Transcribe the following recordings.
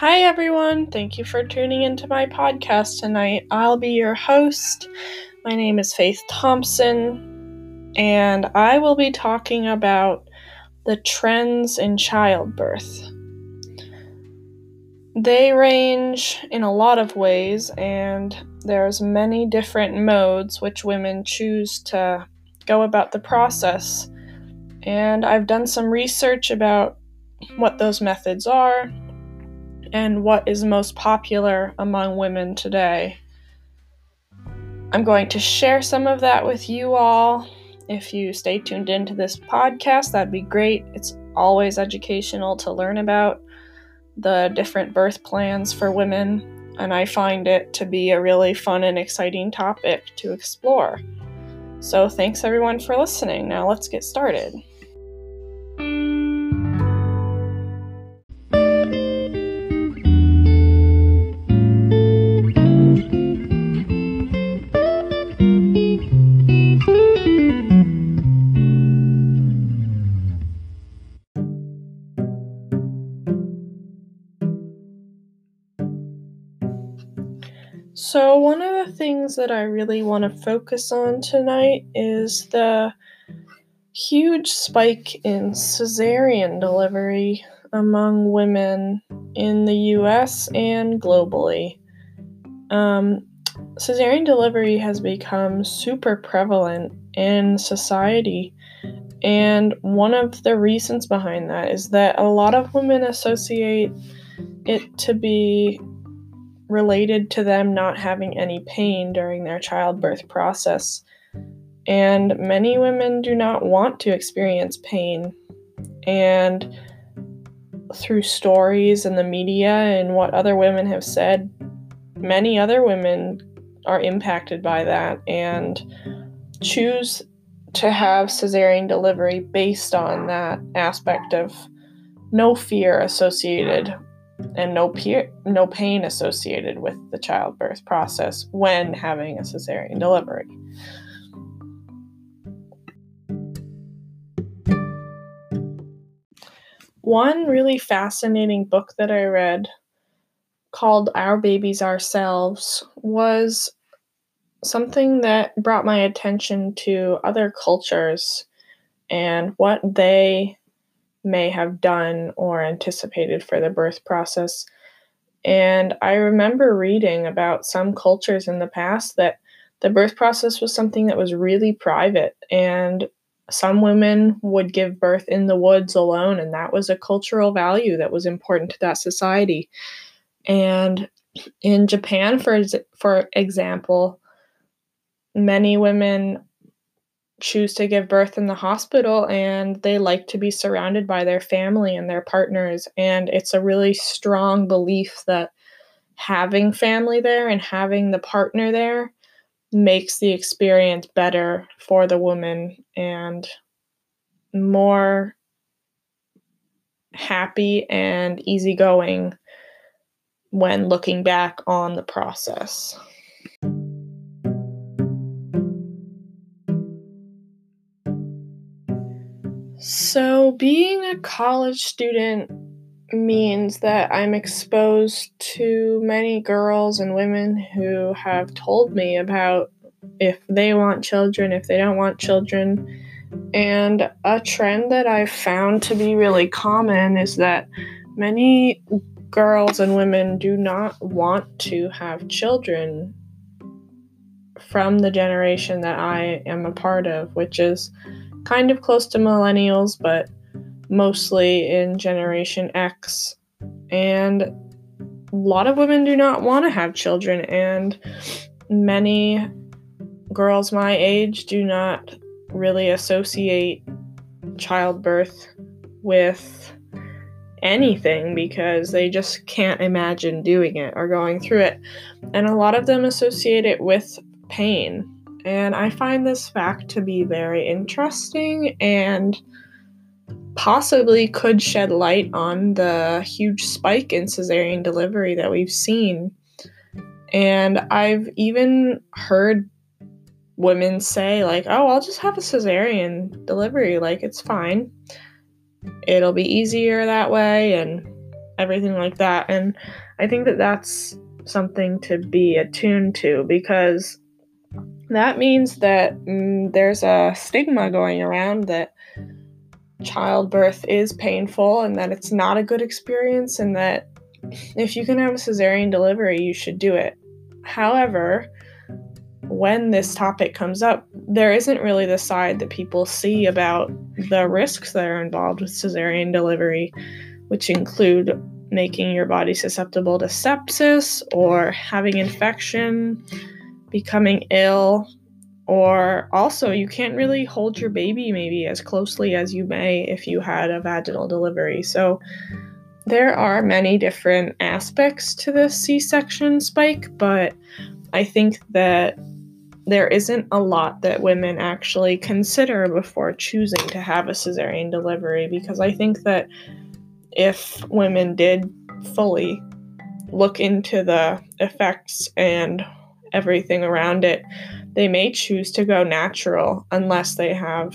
Hi, everyone. Thank you for tuning into my podcast tonight. I'll be your host. My name is Faith Thompson, and I will be talking about the trends in childbirth. They range in a lot of ways, and there's many different modes which women choose to go about the process. And I've done some research about what those methods are and what is most popular among women today. I'm going to share some of that with you all. If you stay tuned into this podcast, that'd be great. It's always educational to learn about the different birth plans for women, and I find it to be a really fun and exciting topic to explore. So, thanks everyone for listening. Now, let's get started. That I really want to focus on tonight is the huge spike in cesarean delivery among women in the US and globally. Um, cesarean delivery has become super prevalent in society. And one of the reasons behind that is that a lot of women associate it to be related to them not having any pain during their childbirth process. And many women do not want to experience pain. And through stories and the media and what other women have said, many other women are impacted by that and choose to have cesarean delivery based on that aspect of no fear associated and no peer, no pain associated with the childbirth process when having a cesarean delivery. One really fascinating book that I read called Our Babies Ourselves was something that brought my attention to other cultures and what they may have done or anticipated for the birth process. And I remember reading about some cultures in the past that the birth process was something that was really private, and some women would give birth in the woods alone, and that was a cultural value that was important to that society. And in Japan, for for example, many women choose to give birth in the hospital and they like to be surrounded by their family and their partners. And it's a really strong belief that having family there and having the partner there makes the experience better for the woman and more happy and easygoing when looking back on the process. So, being a college student means that I'm exposed to many girls and women who have told me about if they want children, if they don't want children. And a trend that I've found to be really common is that many girls and women do not want to have children from the generation that I am a part of, which is kind of close to millennials, but mostly in Generation X. And a lot of women do not want to have children, and many girls my age do not really associate childbirth with anything because they just can't imagine doing it or going through it. And a lot of them associate it with pain and I find this fact to be very interesting and possibly could shed light on the huge spike in cesarean delivery that we've seen. And I've even heard women say, like, oh, I'll just have a cesarean delivery. Like, it's fine. It'll be easier that way. And everything like that. And I think that that's something to be attuned to because that means that mm, there's a stigma going around that childbirth is painful and that it's not a good experience and that if you can have a cesarean delivery, you should do it. However, when this topic comes up, there isn't really the side that people see about the risks that are involved with cesarean delivery, which include making your body susceptible to sepsis or having infection, becoming ill, or also you can't really hold your baby maybe as closely as you may if you had a vaginal delivery. So there are many different aspects to the C section spike, but I think that there isn't a lot that women actually consider before choosing to have a cesarean delivery because I think that if women did fully look into the effects and everything around it, they may choose to go natural unless they have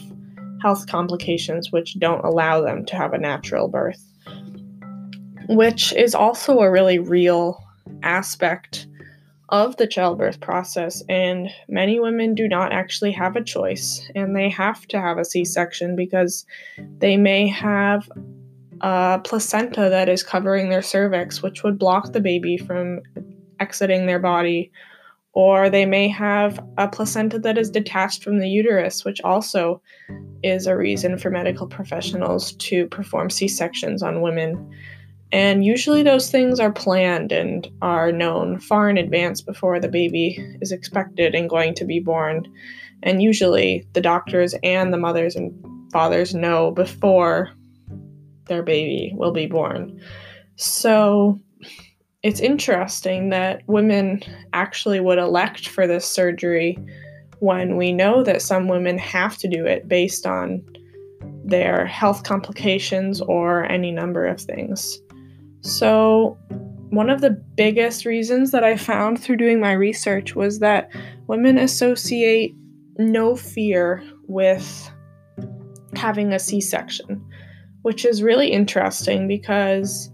health complications which don't allow them to have a natural birth, which is also a really real aspect of the childbirth process, and many women do not actually have a choice, and they have to have a C section because they may have a placenta that is covering their cervix, which would block the baby from exiting their body, or they may have a placenta that is detached from the uterus, which also is a reason for medical professionals to perform C sections on women. And usually those things are planned and are known far in advance before the baby is expected and going to be born. And usually the doctors and the mothers and fathers know before their baby will be born. So it's interesting that women actually would elect for this surgery when we know that some women have to do it based on their health complications or any number of things. So, one of the biggest reasons that I found through doing my research was that women associate no fear with having a C section, which is really interesting because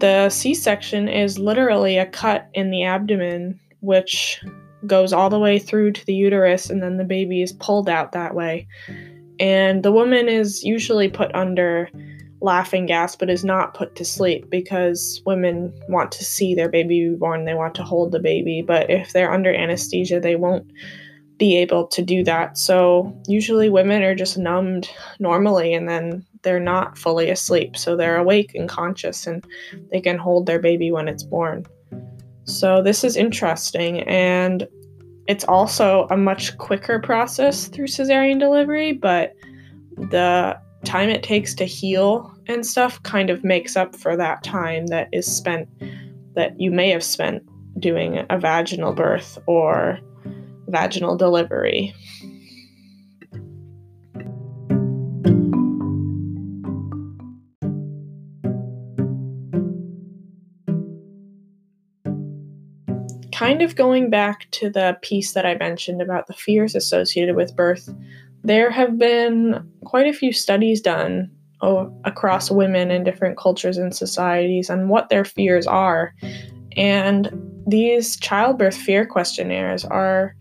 the C section is literally a cut in the abdomen, which goes all the way through to the uterus, and then the baby is pulled out that way. And the woman is usually put under laughing gas but is not put to sleep because women want to see their baby born they want to hold the baby. But if they're under anesthesia they won't be able to do that. So usually women are just numbed normally and then they're not fully asleep so they're awake and conscious and they can hold their baby when it's born so this is interesting and it's also a much quicker process through cesarean delivery but the time it takes to heal and stuff kind of makes up for that time that is spent that you may have spent doing a vaginal birth or vaginal delivery. Kind of going back to the piece that I mentioned about the fears associated with birth, there have been quite a few studies done across women in different cultures and societies on what their fears are. And these childbirth fear questionnaires are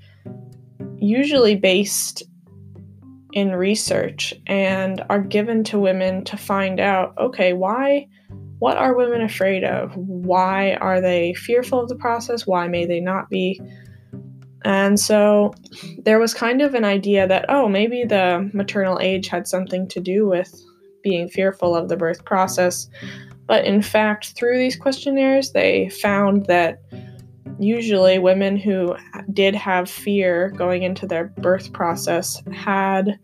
usually based in research and are given to women to find out okay, why what are women afraid of? Why are they fearful of the process? Why may they not be? And so there was kind of an idea that, oh, maybe the maternal age had something to do with being fearful of the birth process. But in fact, through these questionnaires, they found that usually women who did have fear going into their birth process had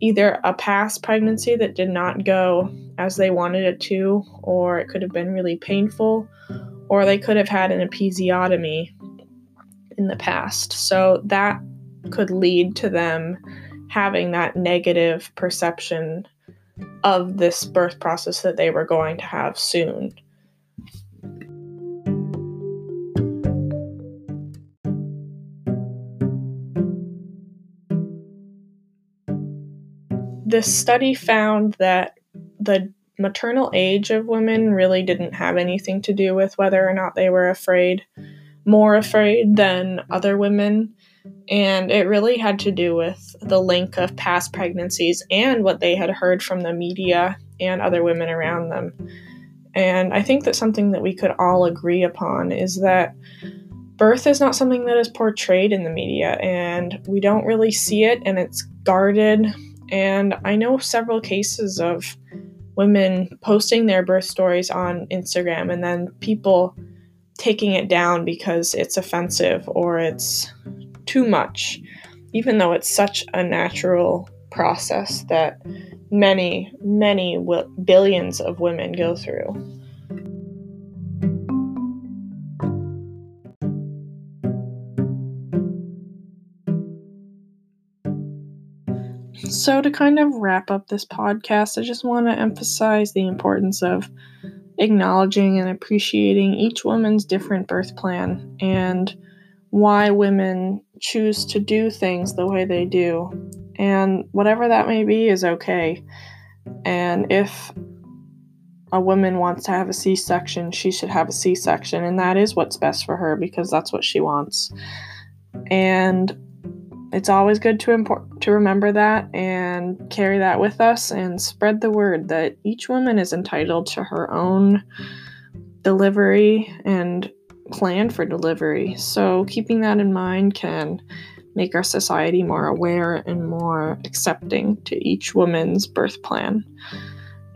either a past pregnancy that did not go as they wanted it to, or it could have been really painful, or they could have had an episiotomy in the past. So that could lead to them having that negative perception of this birth process that they were going to have soon. This study found that the maternal age of women really didn't have anything to do with whether or not they were afraid, more afraid than other women. And it really had to do with the link of past pregnancies and what they had heard from the media and other women around them. And I think that something that we could all agree upon is that birth is not something that is portrayed in the media, and we don't really see it, and it's guarded. And I know several cases of women posting their birth stories on Instagram and then people taking it down because it's offensive or it's too much, even though it's such a natural process that many, many w- billions of women go through. So, to kind of wrap up this podcast, I just want to emphasize the importance of acknowledging and appreciating each woman's different birth plan and why women choose to do things the way they do. And whatever that may be is okay. And if a woman wants to have a C section, she should have a C section. And that is what's best for her because that's what she wants. And it's always good to import, to remember that and carry that with us and spread the word that each woman is entitled to her own delivery and plan for delivery. So keeping that in mind can make our society more aware and more accepting to each woman's birth plan.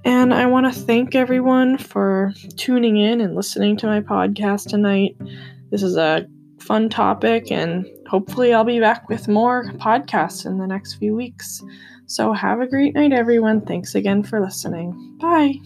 And I want to thank everyone for tuning in and listening to my podcast tonight. This is a fun topic, and hopefully, I'll be back with more podcasts in the next few weeks. So, have a great night, everyone. Thanks again for listening. Bye.